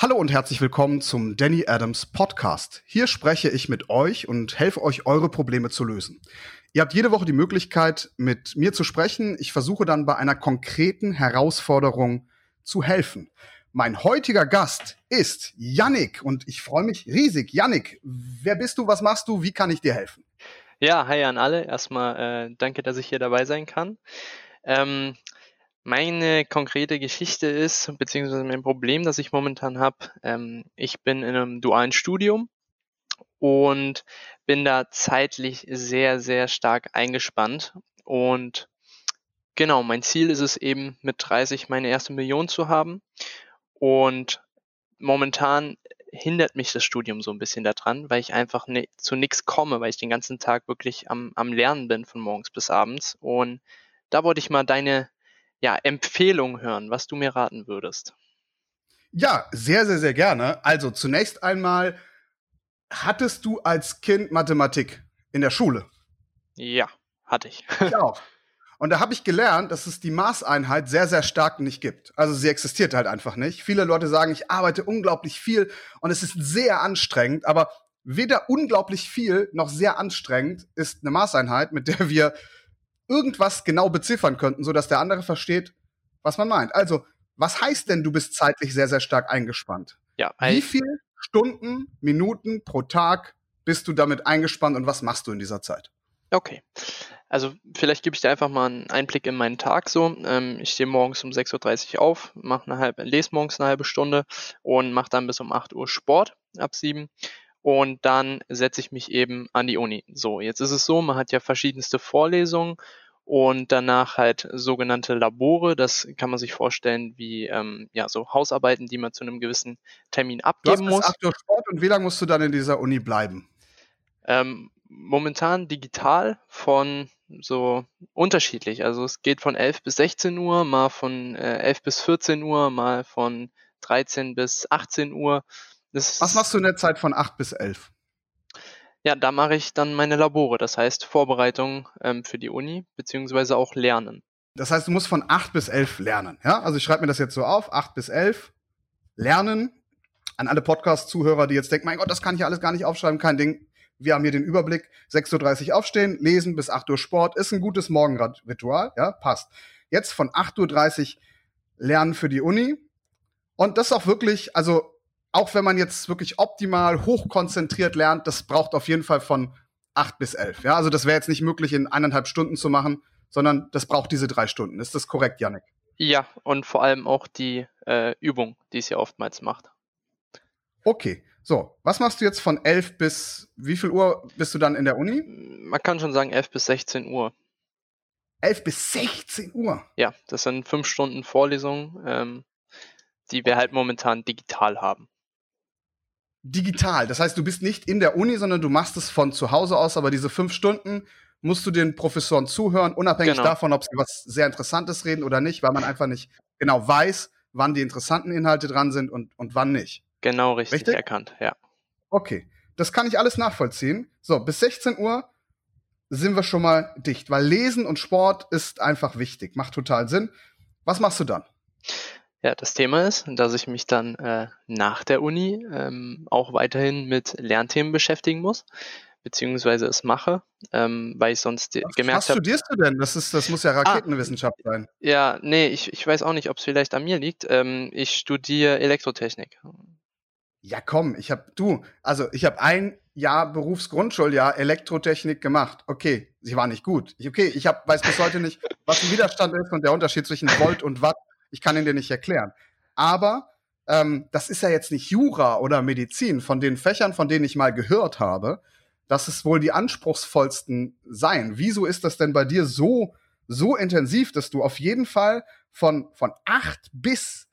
Hallo und herzlich willkommen zum Danny Adams Podcast. Hier spreche ich mit euch und helfe euch, eure Probleme zu lösen. Ihr habt jede Woche die Möglichkeit, mit mir zu sprechen. Ich versuche dann bei einer konkreten Herausforderung zu helfen. Mein heutiger Gast ist Yannick und ich freue mich riesig. Yannick, wer bist du, was machst du, wie kann ich dir helfen? Ja, hi an alle. Erstmal äh, danke, dass ich hier dabei sein kann. Ähm, meine konkrete Geschichte ist, beziehungsweise mein Problem, das ich momentan habe, ähm, ich bin in einem dualen Studium und bin da zeitlich sehr, sehr stark eingespannt. Und genau, mein Ziel ist es eben, mit 30 meine erste Million zu haben. Und momentan hindert mich das Studium so ein bisschen daran, weil ich einfach ne, zu nichts komme, weil ich den ganzen Tag wirklich am, am Lernen bin von morgens bis abends. Und da wollte ich mal deine ja, Empfehlung hören, was du mir raten würdest. Ja, sehr, sehr, sehr gerne. Also zunächst einmal, hattest du als Kind Mathematik in der Schule? Ja, hatte ich. Ich auch. Und da habe ich gelernt, dass es die Maßeinheit sehr, sehr stark nicht gibt. Also sie existiert halt einfach nicht. Viele Leute sagen, ich arbeite unglaublich viel und es ist sehr anstrengend, aber weder unglaublich viel noch sehr anstrengend ist eine Maßeinheit, mit der wir irgendwas genau beziffern könnten, so dass der andere versteht, was man meint. Also, was heißt denn, du bist zeitlich sehr, sehr stark eingespannt? Ja, Wie viele Stunden, Minuten pro Tag bist du damit eingespannt und was machst du in dieser Zeit? Okay. Also vielleicht gebe ich dir einfach mal einen Einblick in meinen Tag so. Ähm, ich stehe morgens um 6.30 Uhr auf, mache eine halbe, lese morgens eine halbe Stunde und mache dann bis um 8 Uhr Sport ab 7 und dann setze ich mich eben an die Uni. So, jetzt ist es so, man hat ja verschiedenste Vorlesungen und danach halt sogenannte Labore. Das kann man sich vorstellen wie ähm, ja so Hausarbeiten, die man zu einem gewissen Termin abgeben du hast muss. Acht Uhr Sport und wie lange musst du dann in dieser Uni bleiben? Ähm, momentan digital von so unterschiedlich. Also es geht von 11 bis 16 Uhr, mal von äh, 11 bis 14 Uhr, mal von 13 bis 18 Uhr. Das Was machst du in der Zeit von 8 bis 11? Ja, da mache ich dann meine Labore, das heißt Vorbereitung ähm, für die Uni, beziehungsweise auch Lernen. Das heißt, du musst von 8 bis 11 lernen. Ja? Also ich schreibe mir das jetzt so auf, 8 bis 11 lernen. An alle Podcast-Zuhörer, die jetzt denken, mein Gott, das kann ich alles gar nicht aufschreiben, kein Ding. Wir haben hier den Überblick. 6.30 Uhr aufstehen, lesen bis 8 Uhr Sport, ist ein gutes Morgenritual, ja, passt. Jetzt von 8.30 Uhr lernen für die Uni. Und das ist auch wirklich, also auch wenn man jetzt wirklich optimal hochkonzentriert lernt, das braucht auf jeden Fall von acht bis elf. Ja, also das wäre jetzt nicht möglich in eineinhalb Stunden zu machen, sondern das braucht diese drei Stunden. Ist das korrekt, Yannick? Ja, und vor allem auch die äh, Übung, die es ja oftmals macht. Okay, so, was machst du jetzt von 11 bis wie viel Uhr bist du dann in der Uni? Man kann schon sagen 11 bis 16 Uhr. 11 bis 16 Uhr? Ja, das sind fünf Stunden Vorlesungen, ähm, die wir halt momentan digital haben digital. Das heißt, du bist nicht in der Uni, sondern du machst es von zu Hause aus, aber diese fünf Stunden musst du den Professoren zuhören, unabhängig genau. davon, ob sie was sehr Interessantes reden oder nicht, weil man einfach nicht genau weiß, wann die interessanten Inhalte dran sind und, und wann nicht. Genau richtig, richtig? erkannt, ja. Okay, das kann ich alles nachvollziehen. So, bis 16 Uhr sind wir schon mal dicht, weil Lesen und Sport ist einfach wichtig, macht total Sinn. Was machst du dann? Ja, das Thema ist, dass ich mich dann äh, nach der Uni ähm, auch weiterhin mit Lernthemen beschäftigen muss, beziehungsweise es mache, ähm, weil ich sonst Was, gemerkt habe. Was studierst du denn? Das, ist, das muss ja ah, Raketenwissenschaft ah, sein. Ja, nee, ich, ich weiß auch nicht, ob es vielleicht an mir liegt. Ähm, ich studiere Elektrotechnik. Ja, komm, ich habe du, also ich habe ein Jahr Berufsgrundschuljahr Elektrotechnik gemacht. Okay, sie war nicht gut. Ich, okay, ich hab, weiß bis heute nicht, was ein Widerstand ist und der Unterschied zwischen Volt und Watt. Ich kann ihn dir nicht erklären. Aber ähm, das ist ja jetzt nicht Jura oder Medizin. Von den Fächern, von denen ich mal gehört habe, dass es wohl die anspruchsvollsten seien. Wieso ist das denn bei dir so, so intensiv, dass du auf jeden Fall von, von acht bis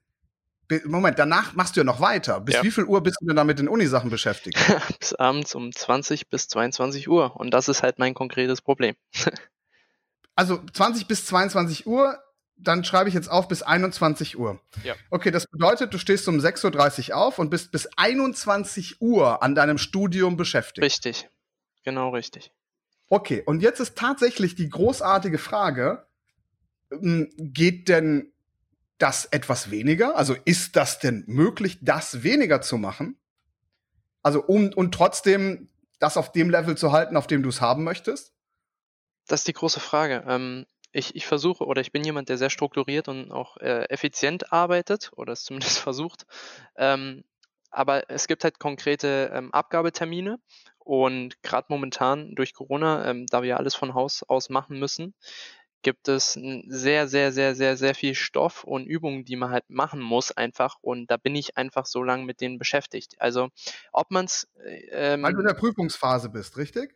Moment, danach machst du ja noch weiter. Bis ja. wie viel Uhr bist du denn da mit den Unisachen beschäftigt? bis abends um 20 bis 22 Uhr. Und das ist halt mein konkretes Problem. also 20 bis 22 Uhr dann schreibe ich jetzt auf bis 21 Uhr. Ja. Okay, das bedeutet, du stehst um 6.30 Uhr auf und bist bis 21 Uhr an deinem Studium beschäftigt. Richtig. Genau richtig. Okay, und jetzt ist tatsächlich die großartige Frage, hm, geht denn das etwas weniger? Also ist das denn möglich, das weniger zu machen? Also um und trotzdem das auf dem Level zu halten, auf dem du es haben möchtest? Das ist die große Frage. Ähm, ich, ich versuche oder ich bin jemand, der sehr strukturiert und auch äh, effizient arbeitet oder es zumindest versucht. Ähm, aber es gibt halt konkrete ähm, Abgabetermine und gerade momentan durch Corona, ähm, da wir alles von Haus aus machen müssen, gibt es sehr, sehr, sehr, sehr, sehr viel Stoff und Übungen, die man halt machen muss einfach. Und da bin ich einfach so lange mit denen beschäftigt. Also ob man es. Ähm, Weil du in der Prüfungsphase bist, richtig?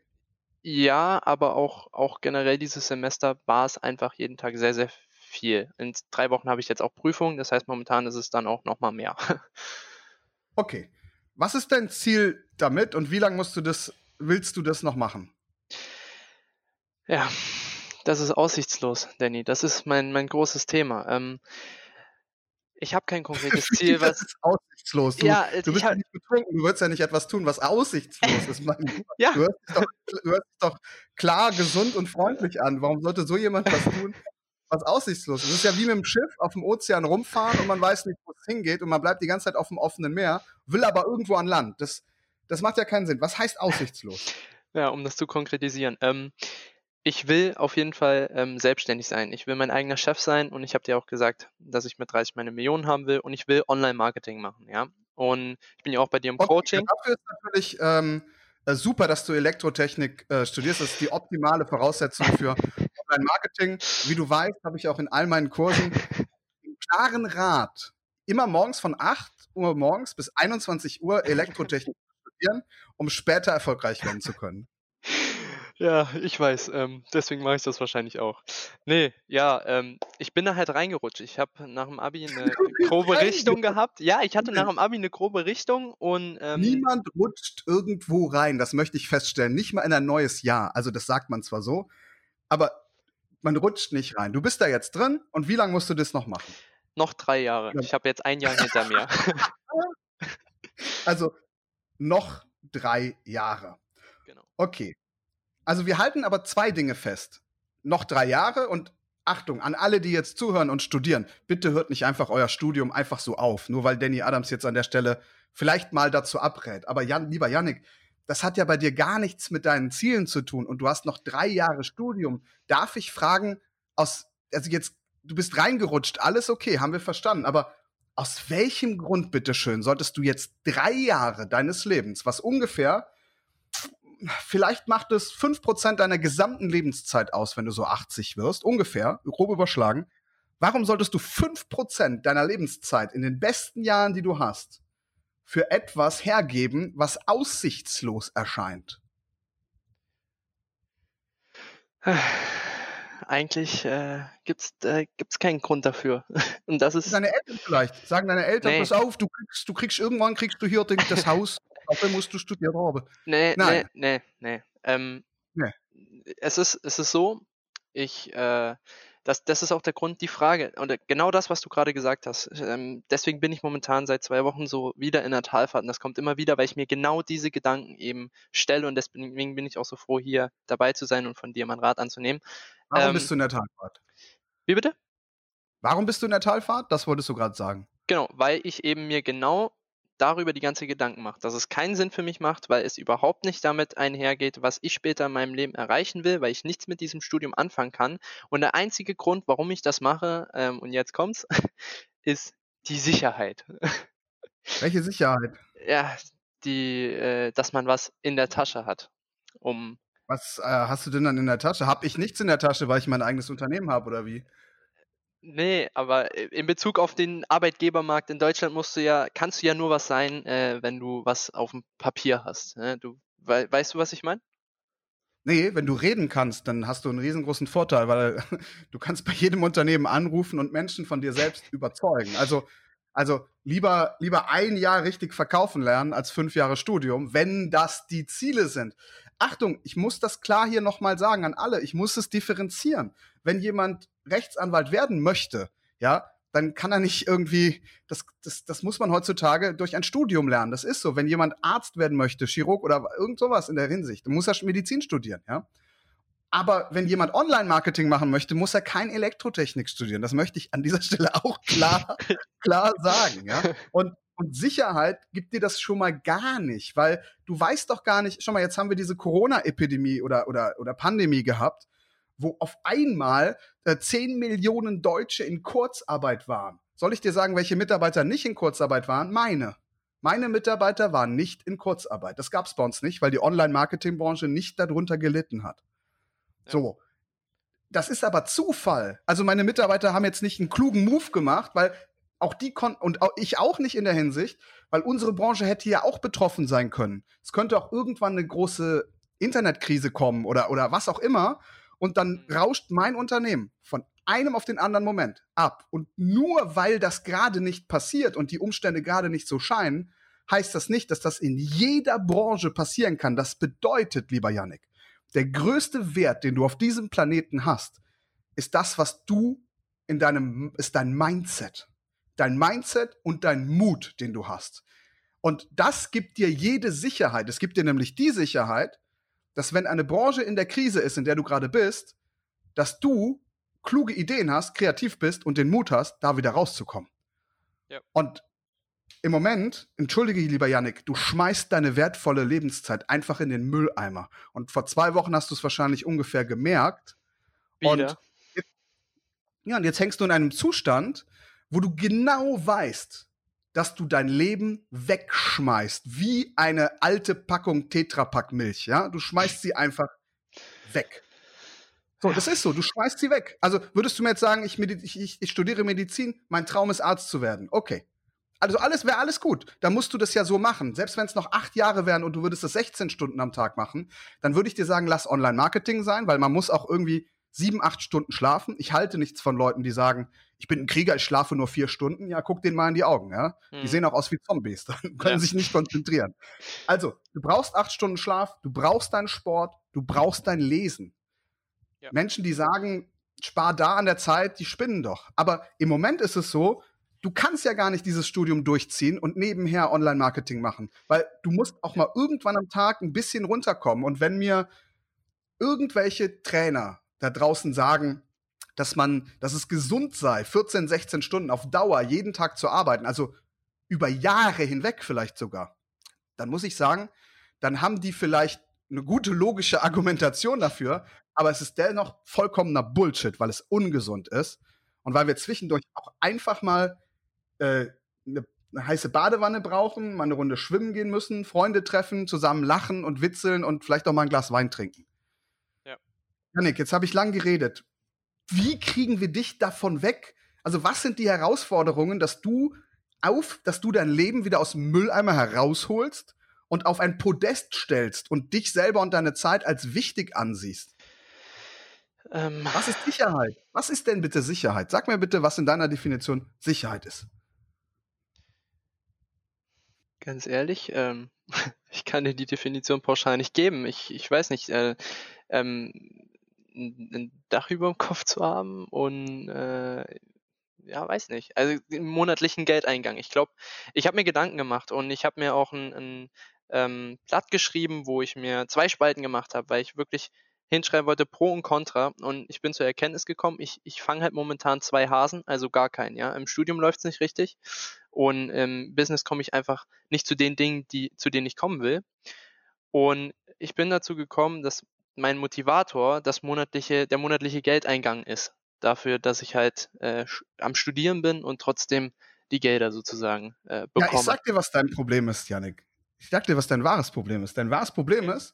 Ja, aber auch, auch generell dieses Semester war es einfach jeden Tag sehr, sehr viel. In drei Wochen habe ich jetzt auch Prüfungen, das heißt momentan ist es dann auch nochmal mehr. Okay. Was ist dein Ziel damit und wie lange musst du das, willst du das noch machen? Ja, das ist aussichtslos, Danny. Das ist mein, mein großes Thema. Ähm, ich habe kein konkretes Ziel, was. das ist aussichtslos. Du, ja, du bist ja nicht betrunken, du würdest ja nicht etwas tun, was aussichtslos ist. Ja. Du hörst, dich doch, du hörst dich doch klar, gesund und freundlich an. Warum sollte so jemand was tun, was aussichtslos ist? Es ist ja wie mit dem Schiff auf dem Ozean rumfahren und man weiß nicht, wo es hingeht und man bleibt die ganze Zeit auf dem offenen Meer, will aber irgendwo an Land. Das, das macht ja keinen Sinn. Was heißt aussichtslos? Ja, um das zu konkretisieren. Ähm, ich will auf jeden Fall ähm, selbstständig sein. Ich will mein eigener Chef sein und ich habe dir auch gesagt, dass ich mit 30 meine Millionen haben will und ich will Online-Marketing machen, ja. Und ich bin ja auch bei dir im okay, Coaching. Dafür ist natürlich ähm, äh, super, dass du Elektrotechnik äh, studierst. Das ist die optimale Voraussetzung für Online-Marketing. Wie du weißt, habe ich auch in all meinen Kursen einen klaren Rat. Immer morgens von 8 Uhr morgens bis 21 Uhr Elektrotechnik studieren, um später erfolgreich werden zu können. Ja, ich weiß, ähm, deswegen mache ich das wahrscheinlich auch. Ne, ja, ähm, ich bin da halt reingerutscht. Ich habe nach dem Abi eine grobe Richtung gehabt. Ja, ich hatte nach dem Abi eine grobe Richtung und ähm Niemand rutscht irgendwo rein, das möchte ich feststellen. Nicht mal in ein neues Jahr. Also das sagt man zwar so, aber man rutscht nicht rein. Du bist da jetzt drin und wie lange musst du das noch machen? Noch drei Jahre. Ich habe jetzt ein Jahr hinter mir. Also noch drei Jahre. Genau. Okay. Also wir halten aber zwei Dinge fest. Noch drei Jahre und Achtung an alle, die jetzt zuhören und studieren. Bitte hört nicht einfach euer Studium einfach so auf, nur weil Danny Adams jetzt an der Stelle vielleicht mal dazu abrät. Aber Jan, lieber Yannick, das hat ja bei dir gar nichts mit deinen Zielen zu tun und du hast noch drei Jahre Studium. Darf ich fragen, aus, also jetzt, du bist reingerutscht, alles okay, haben wir verstanden, aber aus welchem Grund, bitteschön, solltest du jetzt drei Jahre deines Lebens, was ungefähr vielleicht macht es 5% deiner gesamten Lebenszeit aus, wenn du so 80 wirst, ungefähr, grob überschlagen. Warum solltest du 5% deiner Lebenszeit in den besten Jahren, die du hast, für etwas hergeben, was aussichtslos erscheint? Eigentlich äh, gibt's äh, gibt's keinen Grund dafür. Und das ist deine Eltern vielleicht. Sagen deine Eltern, nee. pass auf, du kriegst, du kriegst irgendwann kriegst du hier das Haus dafür musst du studiert haben. Nee, Nein. nee, nee, nee. Ähm, nee. Es, ist, es ist so, ich, äh, das, das ist auch der Grund, die Frage, und genau das, was du gerade gesagt hast. Ähm, deswegen bin ich momentan seit zwei Wochen so wieder in der Talfahrt. Und das kommt immer wieder, weil ich mir genau diese Gedanken eben stelle. Und deswegen bin ich auch so froh, hier dabei zu sein und von dir mein Rat anzunehmen. Warum ähm, bist du in der Talfahrt? Wie bitte? Warum bist du in der Talfahrt? Das wolltest du gerade sagen. Genau, weil ich eben mir genau darüber die ganze Gedanken macht, dass es keinen Sinn für mich macht, weil es überhaupt nicht damit einhergeht, was ich später in meinem Leben erreichen will, weil ich nichts mit diesem Studium anfangen kann. Und der einzige Grund, warum ich das mache, ähm, und jetzt kommt's, ist die Sicherheit. Welche Sicherheit? Ja, die, äh, dass man was in der Tasche hat, um was äh, hast du denn dann in der Tasche? Hab ich nichts in der Tasche, weil ich mein eigenes Unternehmen habe oder wie? Nee, aber in Bezug auf den Arbeitgebermarkt in Deutschland musst du ja kannst du ja nur was sein, äh, wenn du was auf dem Papier hast, ne? Du wei weißt du, was ich meine? Nee, wenn du reden kannst, dann hast du einen riesengroßen Vorteil, weil du kannst bei jedem Unternehmen anrufen und Menschen von dir selbst überzeugen. Also also lieber, lieber ein Jahr richtig verkaufen lernen als fünf Jahre Studium, wenn das die Ziele sind. Achtung, ich muss das klar hier nochmal sagen an alle. Ich muss es differenzieren. Wenn jemand Rechtsanwalt werden möchte, ja, dann kann er nicht irgendwie, das, das, das muss man heutzutage durch ein Studium lernen. Das ist so. Wenn jemand Arzt werden möchte, Chirurg oder irgend sowas in der Hinsicht, dann muss er Medizin studieren, ja. Aber wenn jemand Online-Marketing machen möchte, muss er kein Elektrotechnik studieren. Das möchte ich an dieser Stelle auch klar, klar sagen. Ja? Und, und Sicherheit gibt dir das schon mal gar nicht, weil du weißt doch gar nicht, schau mal, jetzt haben wir diese Corona-Epidemie oder, oder, oder Pandemie gehabt, wo auf einmal äh, 10 Millionen Deutsche in Kurzarbeit waren. Soll ich dir sagen, welche Mitarbeiter nicht in Kurzarbeit waren? Meine. Meine Mitarbeiter waren nicht in Kurzarbeit. Das gab es bei uns nicht, weil die Online-Marketing-Branche nicht darunter gelitten hat. So. Das ist aber Zufall. Also meine Mitarbeiter haben jetzt nicht einen klugen Move gemacht, weil auch die konnten und auch ich auch nicht in der Hinsicht, weil unsere Branche hätte ja auch betroffen sein können. Es könnte auch irgendwann eine große Internetkrise kommen oder oder was auch immer und dann mhm. rauscht mein Unternehmen von einem auf den anderen Moment ab und nur weil das gerade nicht passiert und die Umstände gerade nicht so scheinen, heißt das nicht, dass das in jeder Branche passieren kann. Das bedeutet, lieber Yannick, der größte Wert, den du auf diesem Planeten hast, ist das, was du in deinem, ist dein Mindset. Dein Mindset und dein Mut, den du hast. Und das gibt dir jede Sicherheit. Es gibt dir nämlich die Sicherheit, dass wenn eine Branche in der Krise ist, in der du gerade bist, dass du kluge Ideen hast, kreativ bist und den Mut hast, da wieder rauszukommen. Ja. Und im Moment, entschuldige lieber Yannick, du schmeißt deine wertvolle Lebenszeit einfach in den Mülleimer. Und vor zwei Wochen hast du es wahrscheinlich ungefähr gemerkt. Wieder. Und jetzt, ja, und jetzt hängst du in einem Zustand, wo du genau weißt, dass du dein Leben wegschmeißt, wie eine alte Packung Tetrapack Milch, ja? Du schmeißt sie einfach weg. So, das ist so, du schmeißt sie weg. Also würdest du mir jetzt sagen, ich, ich, ich studiere Medizin, mein Traum ist Arzt zu werden. Okay, also alles wäre alles gut. Da musst du das ja so machen. Selbst wenn es noch acht Jahre wären und du würdest das 16 Stunden am Tag machen, dann würde ich dir sagen, lass Online-Marketing sein, weil man muss auch irgendwie sieben, acht Stunden schlafen. Ich halte nichts von Leuten, die sagen, ich bin ein Krieger, ich schlafe nur vier Stunden. Ja, guck denen mal in die Augen, ja. Hm. Die sehen auch aus wie Zombies, dann können ja. sich nicht konzentrieren. Also, du brauchst acht Stunden Schlaf, du brauchst deinen Sport, du brauchst dein Lesen. Ja. Menschen, die sagen, spar da an der Zeit, die spinnen doch. Aber im Moment ist es so, du kannst ja gar nicht dieses Studium durchziehen und nebenher Online-Marketing machen, weil du musst auch mal irgendwann am Tag ein bisschen runterkommen. Und wenn mir irgendwelche Trainer da draußen sagen, dass man, dass es gesund sei, 14, 16 Stunden auf Dauer jeden Tag zu arbeiten, also über Jahre hinweg vielleicht sogar, dann muss ich sagen, dann haben die vielleicht eine gute logische Argumentation dafür, aber es ist dennoch vollkommener Bullshit, weil es ungesund ist und weil wir zwischendurch auch einfach mal äh, eine, eine heiße Badewanne brauchen, mal eine Runde schwimmen gehen müssen, Freunde treffen, zusammen lachen und witzeln und vielleicht auch mal ein Glas Wein trinken. Ja. Janik, jetzt habe ich lang geredet. Wie kriegen wir dich davon weg? Also, was sind die Herausforderungen, dass du auf, dass du dein Leben wieder aus dem Mülleimer herausholst und auf ein Podest stellst und dich selber und deine Zeit als wichtig ansiehst? Ähm, was ist Sicherheit? Was ist denn bitte Sicherheit? Sag mir bitte, was in deiner Definition Sicherheit ist. Ganz ehrlich, ähm, ich kann dir die Definition pauschal nicht geben. Ich, ich weiß nicht, äh, ähm, ein Dach über dem Kopf zu haben und äh, ja, weiß nicht. Also einen monatlichen Geldeingang. Ich glaube, ich habe mir Gedanken gemacht und ich habe mir auch ein, ein ähm, Blatt geschrieben, wo ich mir zwei Spalten gemacht habe, weil ich wirklich hinschreiben wollte, Pro und Contra. Und ich bin zur Erkenntnis gekommen, ich, ich fange halt momentan zwei Hasen, also gar keinen. Ja, Im Studium läuft es nicht richtig und im Business komme ich einfach nicht zu den Dingen, die, zu denen ich kommen will. Und ich bin dazu gekommen, dass mein Motivator das monatliche, der monatliche Geldeingang ist. Dafür, dass ich halt äh, am Studieren bin und trotzdem die Gelder sozusagen äh, bekomme. Ja, ich sag dir, was dein Problem ist, Yannick. Ich sag dir, was dein wahres Problem ist. Dein wahres Problem ist,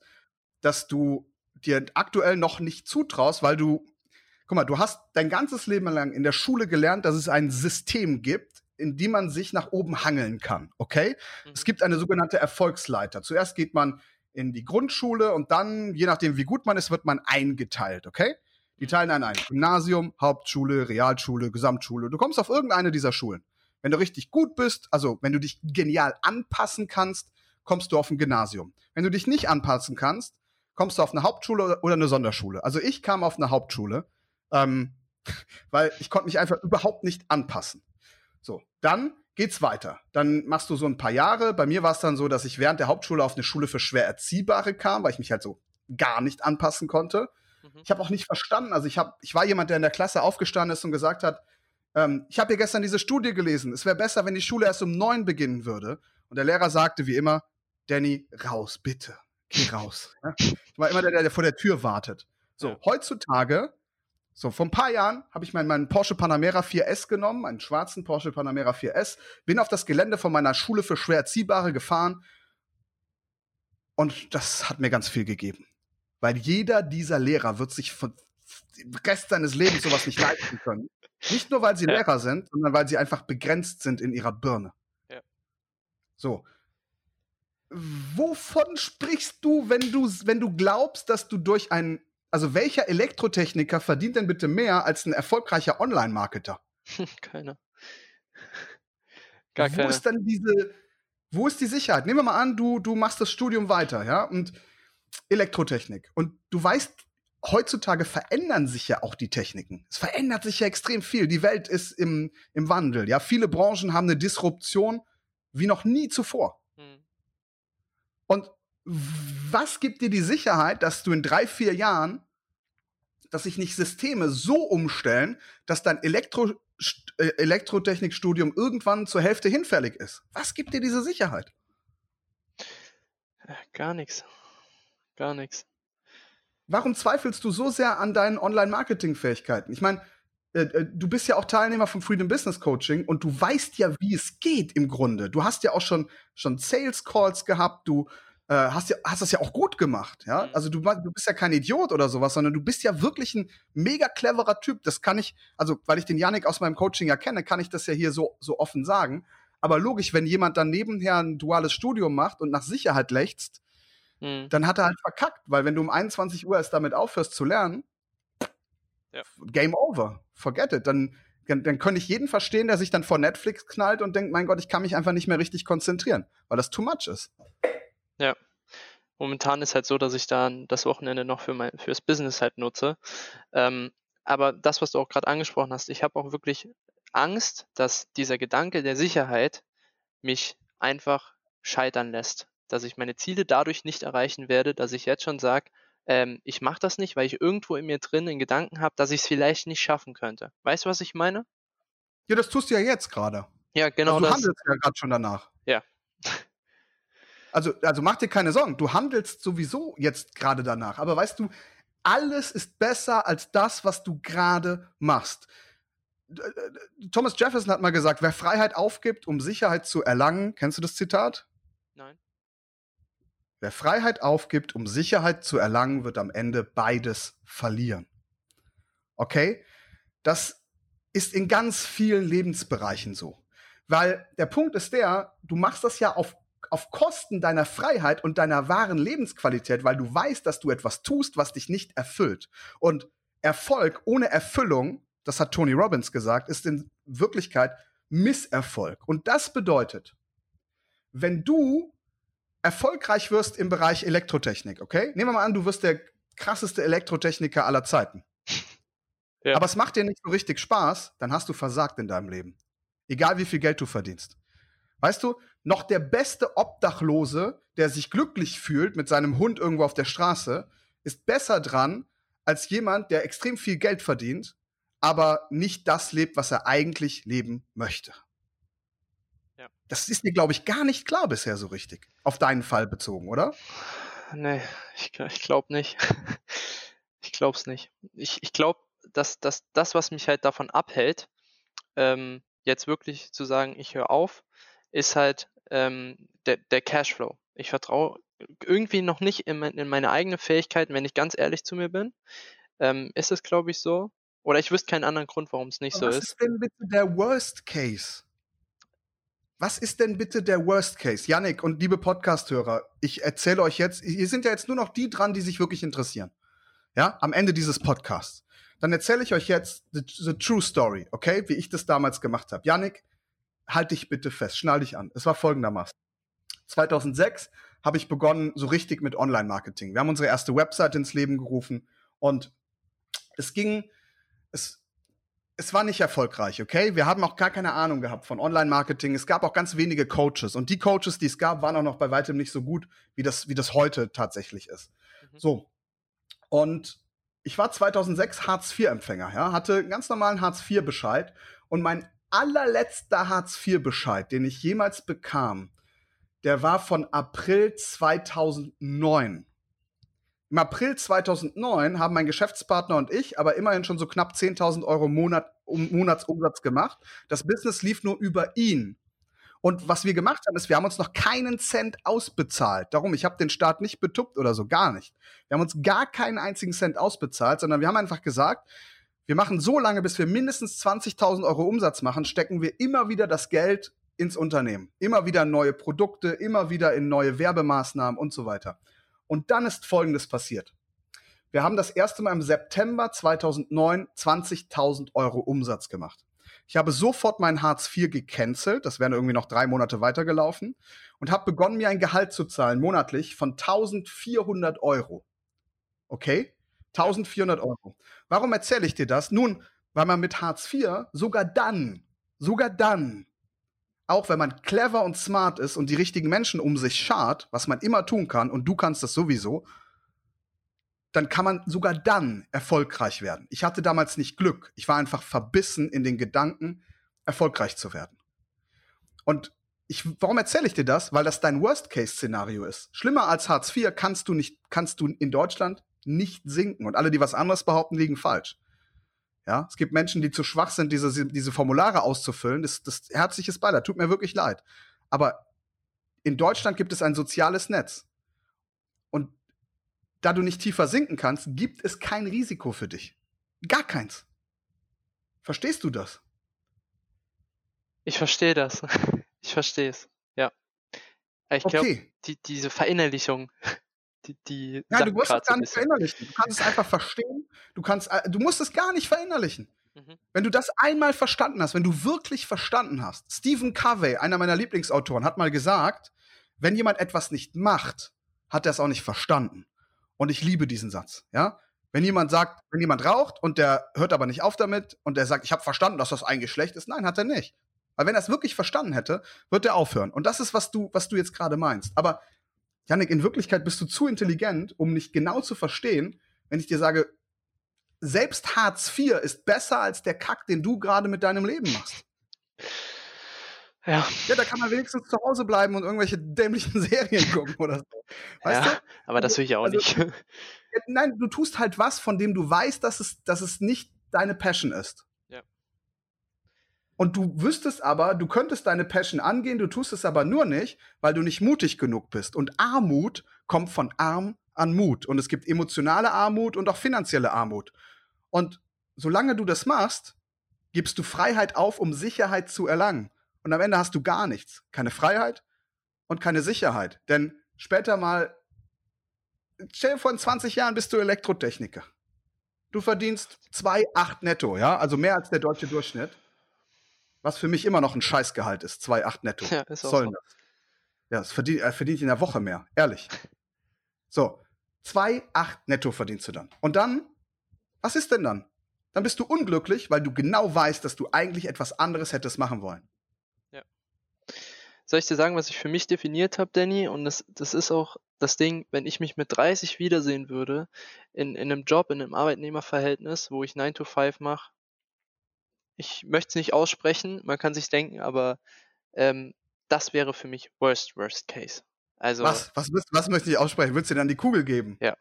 dass du dir aktuell noch nicht zutraust, weil du, guck mal, du hast dein ganzes Leben lang in der Schule gelernt, dass es ein System gibt, in dem man sich nach oben hangeln kann, okay? Mhm. Es gibt eine sogenannte Erfolgsleiter. Zuerst geht man in die Grundschule und dann, je nachdem wie gut man ist, wird man eingeteilt, okay? Die teilen einen ein. Gymnasium, Hauptschule, Realschule, Gesamtschule. Du kommst auf irgendeine dieser Schulen. Wenn du richtig gut bist, also wenn du dich genial anpassen kannst, kommst du auf ein Gymnasium. Wenn du dich nicht anpassen kannst, kommst du auf eine Hauptschule oder eine Sonderschule. Also ich kam auf eine Hauptschule, ähm, weil ich konnte mich einfach überhaupt nicht anpassen. So, dann geht's weiter. Dann machst du so ein paar Jahre. Bei mir war es dann so, dass ich während der Hauptschule auf eine Schule für schwer Erziehbare kam, weil ich mich halt so gar nicht anpassen konnte. Mhm. Ich habe auch nicht verstanden. Also ich, hab, ich war jemand, der in der Klasse aufgestanden ist und gesagt hat, ähm, ich habe hier gestern diese Studie gelesen. Es wäre besser, wenn die Schule erst um neun beginnen würde. Und der Lehrer sagte wie immer, Danny, raus, bitte. Geh raus. Ja? Ich war immer der, der vor der Tür wartet. So, ja. heutzutage, so vor ein paar Jahren, habe ich meinen, meinen Porsche Panamera 4S genommen, einen schwarzen Porsche Panamera 4S, bin auf das Gelände von meiner Schule für schwer Erziehbare gefahren und das hat mir ganz viel gegeben. Weil jeder dieser Lehrer wird sich von Rest seines Lebens sowas nicht leisten können. Nicht nur, weil sie ja. Lehrer sind, sondern weil sie einfach begrenzt sind in ihrer Birne. Ja. So. Wovon sprichst du, wenn du, wenn du glaubst, dass du durch einen, also welcher Elektrotechniker verdient denn bitte mehr als ein erfolgreicher Online-Marketer? Keiner. Gar Wo keine. ist dann diese, wo ist die Sicherheit? Nehmen wir mal an, du, du machst das Studium weiter, ja, und Elektrotechnik. Und du weißt, heutzutage verändern sich ja auch die Techniken. Es verändert sich ja extrem viel. Die Welt ist im, im Wandel. Ja, viele Branchen haben eine Disruption wie noch nie zuvor. Hm. Und was gibt dir die Sicherheit, dass du in drei, vier Jahren, dass sich nicht Systeme so umstellen, dass dein Elektro, äh, Elektrotechnikstudium irgendwann zur Hälfte hinfällig ist? Was gibt dir diese Sicherheit? Äh, gar nichts. Gar nichts. Warum zweifelst du so sehr an deinen Online-Marketing-Fähigkeiten? Ich meine, äh, äh, du bist ja auch Teilnehmer vom Freedom Business Coaching und du weißt ja, wie es geht im Grunde. Du hast ja auch schon, schon Sales Calls gehabt, du äh, hast, ja, hast das ja auch gut gemacht, ja. Mhm. Also du, du bist ja kein Idiot oder sowas, sondern du bist ja wirklich ein mega cleverer Typ. Das kann ich, also weil ich den Yannick aus meinem Coaching ja kenne, kann ich das ja hier so, so offen sagen. Aber logisch, wenn jemand dann nebenher ein duales Studium macht und nach Sicherheit lechzt, mhm. dann hat er halt verkackt, weil wenn du um 21 Uhr erst damit aufhörst zu lernen, ja. Game over, forget it. Dann, dann, dann könnte ich jeden verstehen, der sich dann vor Netflix knallt und denkt, mein Gott, ich kann mich einfach nicht mehr richtig konzentrieren, weil das too much ist. Ja. Momentan ist halt so, dass ich dann das Wochenende noch für mein fürs Business halt nutze. Ähm, aber das, was du auch gerade angesprochen hast, ich habe auch wirklich Angst, dass dieser Gedanke der Sicherheit mich einfach scheitern lässt dass ich meine Ziele dadurch nicht erreichen werde, dass ich jetzt schon sage, ähm, ich mache das nicht, weil ich irgendwo in mir drin den Gedanken habe, dass ich es vielleicht nicht schaffen könnte. Weißt du, was ich meine? Ja, das tust du ja jetzt gerade. Ja, genau. Also du das. handelst ja gerade schon danach. Also, also mach dir keine Sorgen. Du handelst sowieso jetzt gerade danach. Aber weißt du, alles ist besser als das, was du gerade machst. Thomas Jefferson hat mal gesagt, wer Freiheit aufgibt, um Sicherheit zu erlangen, kennst du das Zitat? Nein. Wer Freiheit aufgibt, um Sicherheit zu erlangen, wird am Ende beides verlieren. Okay? Das ist in ganz vielen Lebensbereichen so. Weil der Punkt ist der, du machst das ja auf, auf Kosten deiner Freiheit und deiner wahren Lebensqualität, weil du weißt, dass du etwas tust, was dich nicht erfüllt. Und Erfolg ohne Erfüllung, das hat Tony Robbins gesagt, ist in Wirklichkeit Misserfolg. Und das bedeutet, wenn du erfolgreich wirst im Bereich Elektrotechnik, okay? Nehmen wir mal an, du wirst der krasseste Elektrotechniker aller Zeiten. Ja. Aber es macht dir nicht so richtig Spaß, dann hast du versagt in deinem Leben. Egal wie viel Geld du verdienst. Weißt du, noch der beste Obdachlose, der sich glücklich fühlt mit seinem Hund irgendwo auf der Straße, ist besser dran als jemand, der extrem viel Geld verdient, aber nicht das lebt, was er eigentlich leben möchte. Ja. Das ist dir, glaube ich, gar nicht klar bisher so richtig. Auf deinen Fall bezogen, oder? Nee, ich, ich glaube nicht. ich glaube es nicht. Ich, ich glaube, dass, dass das, was mich halt davon abhält, ähm, jetzt wirklich zu sagen, ich höre auf, ist halt ähm, der, der Cashflow. Ich vertraue irgendwie noch nicht in, in, meine eigenen Fähigkeiten, wenn ich ganz ehrlich zu mir bin. Ähm, ist es, glaube ich, so. Oder ich wüsste keinen anderen Grund, warum es nicht Aber so was ist. Was ist denn bitte der Worst Case? Was ist denn bitte der Worst Case? Yannick und liebe Podcast-Hörer, ich erzähle euch jetzt, hier sind ja jetzt nur noch die dran, die sich wirklich interessieren. Ja, am Ende dieses Podcasts. Dann erzähle ich euch jetzt the, the, true story, okay? Wie ich das damals gemacht habe. Yannick, halt dich bitte fest, schnall dich an. Es war folgendermaßen. 2006 habe ich begonnen so richtig mit Online-Marketing. Wir haben unsere erste Website ins Leben gerufen und es ging, es, es war nicht erfolgreich, okay? Wir haben auch gar keine Ahnung gehabt von Online-Marketing. Es gab auch ganz wenige Coaches. Und die Coaches, die es gab, waren auch noch bei weitem nicht so gut, wie das, wie das heute tatsächlich ist. Mhm. So. Und ich war 2006 Hartz-IV-Empfänger, ja, hatte einen ganz normalen Hartz-IV-Bescheid und mein allerletzter Hartz-IV-Bescheid, den ich jemals bekam, der war von April 2009. Im April 2009 haben mein Geschäftspartner und ich aber immerhin schon so knapp 10.000 Euro Monat, um, Monatsumsatz gemacht. Das Business lief nur über ihn. Und was wir gemacht haben, ist, wir haben uns noch keinen Cent ausbezahlt. Darum, ich habe den Staat nicht betuppt oder so, gar nicht. Wir haben uns gar keinen einzigen Cent ausbezahlt, sondern wir haben einfach gesagt, wir machen so lange, bis wir mindestens 20.000 Euro Umsatz machen, stecken wir immer wieder das Geld ins Unternehmen. Immer wieder neue Produkte, immer wieder in neue Werbemaßnahmen und so weiter. Und dann ist Folgendes passiert. Wir haben das erste Mal im September 2009 20.000 Euro Umsatz gemacht. Ich habe sofort mein Hartz IV gecancelt, das wären irgendwie noch drei Monate weitergelaufen, und habe begonnen, mir ein Gehalt zu zahlen, monatlich von 1400 Euro. Okay? 1400 Euro. Warum erzähle ich dir das? Nun, weil man mit Hartz IV sogar dann, sogar dann, auch wenn man clever und smart ist und die richtigen Menschen um sich schart, was man immer tun kann, und du kannst das sowieso, dann kann man sogar dann erfolgreich werden. Ich hatte damals nicht Glück. Ich war einfach verbissen in den Gedanken, erfolgreich zu werden. Und ich, warum erzähle ich dir das? Weil das dein Worst-Case-Szenario ist. Schlimmer als Hartz IV kannst du nicht, kannst du in Deutschland nicht sinken. Und alle, die was anderes behaupten, liegen falsch. Ja, es gibt Menschen, die zu schwach sind, diese, diese Formulare auszufüllen. Das, das herzliches Beileid. Tut mir wirklich leid. Aber in Deutschland gibt es ein soziales Netz. Und da du nicht tiefer sinken kannst, gibt es kein Risiko für dich. Gar keins. Verstehst du das? Ich verstehe das. Ich verstehe es. Ja. Ich glaube, okay. die, diese Verinnerlichung, die, die Ja, du musst es gar nicht verinnerlichen. Du kannst es einfach verstehen. Du kannst, äh, du musst es gar nicht verinnerlichen. Mhm. Wenn du das einmal verstanden hast, wenn du wirklich verstanden hast. Stephen Covey, einer meiner Lieblingsautoren, hat mal gesagt, wenn jemand etwas nicht macht, hat er es auch nicht verstanden. Und ich liebe diesen Satz, ja? Wenn jemand sagt, wenn jemand raucht und der hört aber nicht auf damit und der sagt, ich habe verstanden, dass das eigentlich schlecht ist, nein, hat er nicht. Weil wenn er es wirklich verstanden hätte, wird er aufhören. Und das ist, was du, was du jetzt gerade meinst. Aber Janik, in Wirklichkeit bist du zu intelligent, um nicht genau zu verstehen, wenn ich dir sage, selbst Hartz IV ist besser als der Kack, den du gerade mit deinem Leben machst. Ja. Ja, da kann man wenigstens zu Hause bleiben und irgendwelche dämlichen Serien gucken oder so. Weißt ja, du? aber das will ich auch also, nicht. Nein, du tust halt was, von dem du weißt, dass es, dass es nicht deine Passion ist. Und du wüsstest aber, du könntest deine Passion angehen, du tust es aber nur nicht, weil du nicht mutig genug bist. Und Armut kommt von arm an Mut. Und es gibt emotionale Armut und auch finanzielle Armut. Und solange du das machst, gibst du Freiheit auf, um Sicherheit zu erlangen. Und am Ende hast du gar nichts. Keine Freiheit und keine Sicherheit. Denn später mal, stell dir vor, in 20 Jahren bist du Elektrotechniker. Du verdienst 2,8 netto, ja, also mehr als der deutsche Durchschnitt. Was für mich immer noch ein Scheißgehalt ist, 2,8 netto. Ja, ist auch Sollen so. das. Ja, das verdient, äh, verdient in der Woche mehr, ehrlich. So, 2,8 netto verdienst du dann. Und dann, was ist denn dann? Dann bist du unglücklich, weil du genau weißt, dass du eigentlich etwas anderes hättest machen wollen soll ich dir sagen, was ich für mich definiert habe, Danny? Und das, das ist auch das Ding, wenn ich mich mit 30 wiedersehen würde, in, in einem Job, in einem Arbeitnehmerverhältnis, wo ich 9 to 5 mache, ich möchte es nicht aussprechen, man kann sich denken, aber ähm, das wäre für mich worst, worst case. Also, was, was, was möchte ich aussprechen? Würdest du dir dann die Kugel geben? Ja.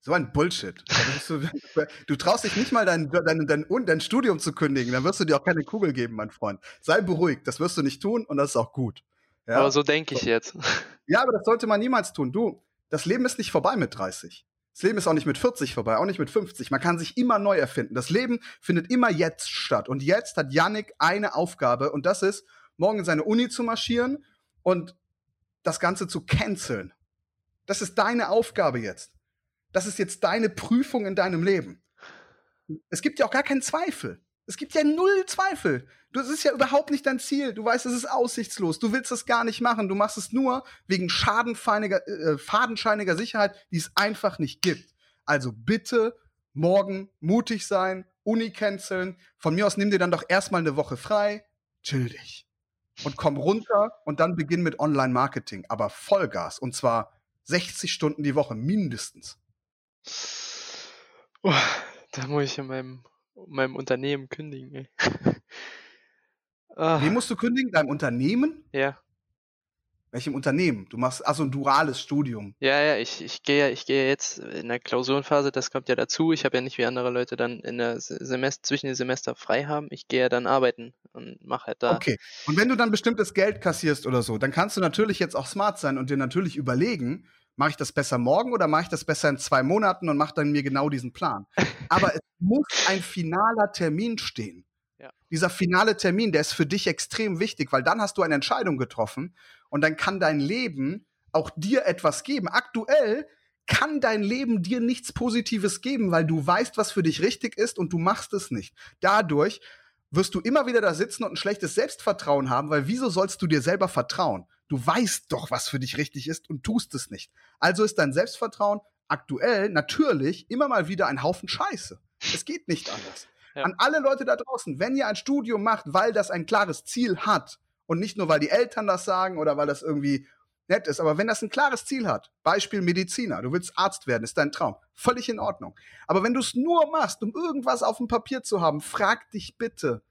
So ein Bullshit. Du, du, traust dich nicht mal dein, dein, dein, dein, Studium zu kündigen, dann wirst du dir auch keine Kugel geben, mein Freund. Sei beruhigt, das wirst du nicht tun und das ist auch gut. Ja? Aber so denke ich jetzt. Ja, aber das sollte man niemals tun. Du, das Leben ist nicht vorbei mit 30. Das Leben ist auch nicht mit 40 vorbei, auch nicht mit 50. Man kann sich immer neu erfinden. Das Leben findet immer jetzt statt. Und jetzt hat Yannick eine Aufgabe und das ist, morgen in seine Uni zu marschieren und das Ganze zu canceln. Das ist deine Aufgabe jetzt. Das ist jetzt deine Prüfung in deinem Leben. Es gibt ja auch gar keinen Zweifel. Es gibt ja null Zweifel. Das ist ja überhaupt nicht dein Ziel. Du weißt, es ist aussichtslos. Du willst es gar nicht machen. Du machst es nur wegen schadenfeiniger, äh, fadenscheiniger Sicherheit, die es einfach nicht gibt. Also bitte morgen mutig sein, Uni canceln. Von mir aus nimm dir dann doch erstmal eine Woche frei. Chill dich. Und komm runter und dann beginn mit Online-Marketing. Aber Vollgas. Und zwar 60 Stunden die Woche mindestens. Oh, da muss ich in meinem, meinem Unternehmen kündigen. Ey. ah. Wie musst du kündigen? Deinem Unternehmen? Ja. Welchem Unternehmen? Du machst also ein duales Studium. Ja, ja, ich, ich gehe ich gehe jetzt in der Klausurenphase, das kommt ja dazu. Ich habe ja nicht wie andere Leute dann in der Semester, zwischen den Semester frei haben. Ich gehe ja dann arbeiten und mache halt da. Okay. Und wenn du dann bestimmtes Geld kassierst oder so, dann kannst du natürlich jetzt auch smart sein und dir natürlich überlegen, mache ich das besser morgen oder mache ich das besser in zwei Monaten und mache dann mir genau diesen Plan. Aber es muss ein finaler Termin stehen. Ja. Dieser finale Termin, der ist für dich extrem wichtig, weil dann hast du eine Entscheidung getroffen und dann kann dein Leben auch dir etwas geben. Aktuell kann dein Leben dir nichts Positives geben, weil du weißt, was für dich richtig ist und du machst es nicht. Dadurch wirst du immer wieder da sitzen und ein schlechtes Selbstvertrauen haben, weil wieso sollst du dir selber vertrauen? Du weißt doch, was für dich richtig ist und tust es nicht. Also ist dein Selbstvertrauen aktuell natürlich immer mal wieder ein Haufen Scheiße. Es geht nicht anders. Ja. An alle Leute da draußen, wenn ihr ein Studium macht, weil das ein klares Ziel hat, und nicht nur, weil die Eltern das sagen oder weil das irgendwie nett ist, aber wenn das ein klares Ziel hat, Beispiel Mediziner, du willst Arzt werden, ist dein Traum, völlig in Ordnung. Aber wenn du es nur machst, um irgendwas auf dem Papier zu haben, frag dich bitte,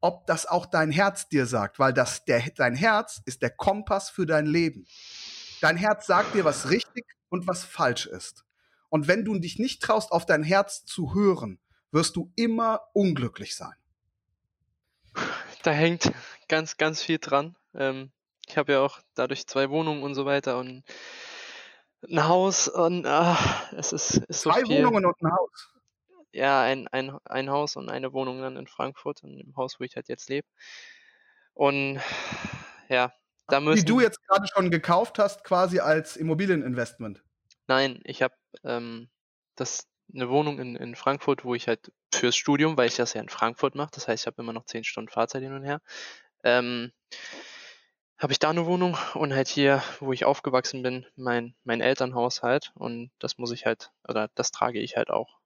ob das auch dein Herz dir sagt, weil das, der, dein Herz ist der Kompass für dein Leben. Dein Herz sagt dir, was richtig und was falsch ist. Und wenn du dich nicht traust, auf dein Herz zu hören, wirst du immer unglücklich sein. Da hängt ganz, ganz viel dran. Ähm, ich habe ja auch dadurch zwei Wohnungen und so weiter und ein Haus und ah, es ist, ist so Zwei viel. Wohnungen und ein Haus. Ja, ein, ein, ein Haus und eine Wohnung dann in Frankfurt, in dem Haus, wo ich halt jetzt lebe. Und ja, da müssen. Die du jetzt gerade schon gekauft hast, quasi als Immobilieninvestment. Nein, ich habe ähm, das eine Wohnung in, in Frankfurt, wo ich halt fürs Studium, weil ich das ja in Frankfurt mache, das heißt, ich habe immer noch zehn Stunden Fahrzeit hin und her, ähm, habe ich da eine Wohnung und halt hier, wo ich aufgewachsen bin, mein, mein Elternhaus halt und das muss ich halt, oder das trage ich halt auch.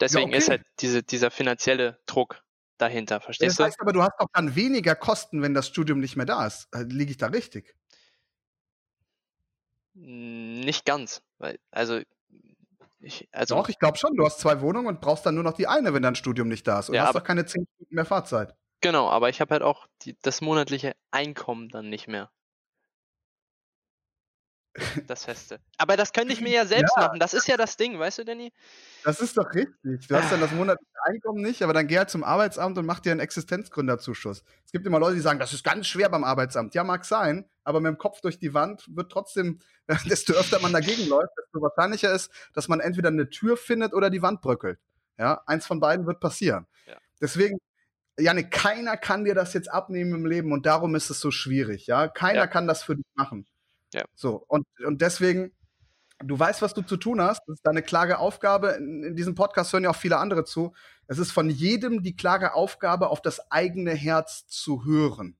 Deswegen ja, okay. ist halt diese, dieser finanzielle Druck dahinter, verstehst das heißt du? aber, du hast auch dann weniger Kosten, wenn das Studium nicht mehr da ist. Äh, liege ich da richtig? Nicht ganz, weil, also ich, also Doch, ich glaube schon. Du hast zwei Wohnungen und brauchst dann nur noch die eine, wenn dein Studium nicht da ist. Und ja, hast doch keine zehn Minuten mehr Fahrzeit. Genau, aber ich habe halt auch die, das monatliche Einkommen dann nicht mehr. Das Feste. Aber das könnte ich mir ja selbst ja. machen. Das ist ja das Ding, weißt du, Danny? Das ist doch richtig. Du hast dann das monatliche Einkommen nicht, aber dann geh halt zum Arbeitsamt und mach dir einen Existenzgründerzuschuss. Es gibt immer Leute, die sagen, das ist ganz schwer beim Arbeitsamt. Ja, mag sein, aber mit dem Kopf durch die Wand wird trotzdem, desto öfter man dagegen läuft, desto wahrscheinlicher ist, dass man entweder eine Tür findet oder die Wand bröckelt. Ja, eins von beiden wird passieren. Ja. Deswegen, Janik, keiner kann dir das jetzt abnehmen im Leben und darum ist es so schwierig. Ja, keiner ja. kann das für dich machen. Ja. So, und, und deswegen, du weißt, was du zu tun hast. Das ist deine klare Aufgabe. In, in, diesem Podcast hören ja auch viele andere zu. Es ist von jedem die klare Aufgabe, auf das eigene Herz zu hören.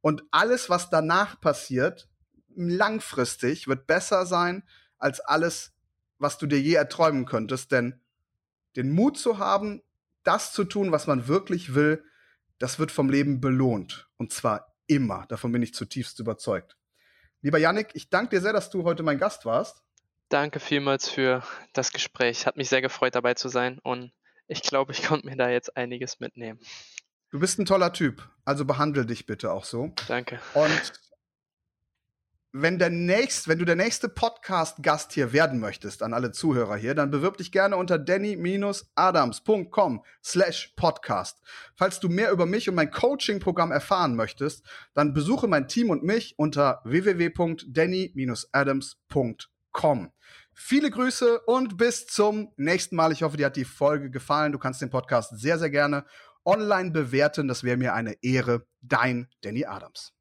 Und alles, was danach passiert, langfristig wird besser sein als alles, was du dir je erträumen könntest. Denn den Mut zu haben, das zu tun, was man wirklich will, das wird vom Leben belohnt. Und zwar immer. Davon bin ich zutiefst überzeugt. Lieber Yannick, ich danke dir sehr, dass du heute mein Gast warst. Danke vielmals für das Gespräch. Hat mich sehr gefreut, dabei zu sein und ich glaube, ich konnte mir da jetzt einiges mitnehmen. Du bist ein toller Typ, also behandle dich bitte auch so. Danke. Und wenn, der nächst, wenn du der nächste Podcast-Gast hier werden möchtest, an alle Zuhörer hier, dann bewirb dich gerne unter danny-adams.com slash podcast. Falls du mehr über mich und mein Coaching-Programm erfahren möchtest, dann besuche mein Team und mich unter www.danny-adams.com. Viele Grüße und bis zum nächsten Mal. Ich hoffe, dir hat die Folge gefallen. Du kannst den Podcast sehr, sehr gerne online bewerten. Das wäre mir eine Ehre. Dein Danny Adams.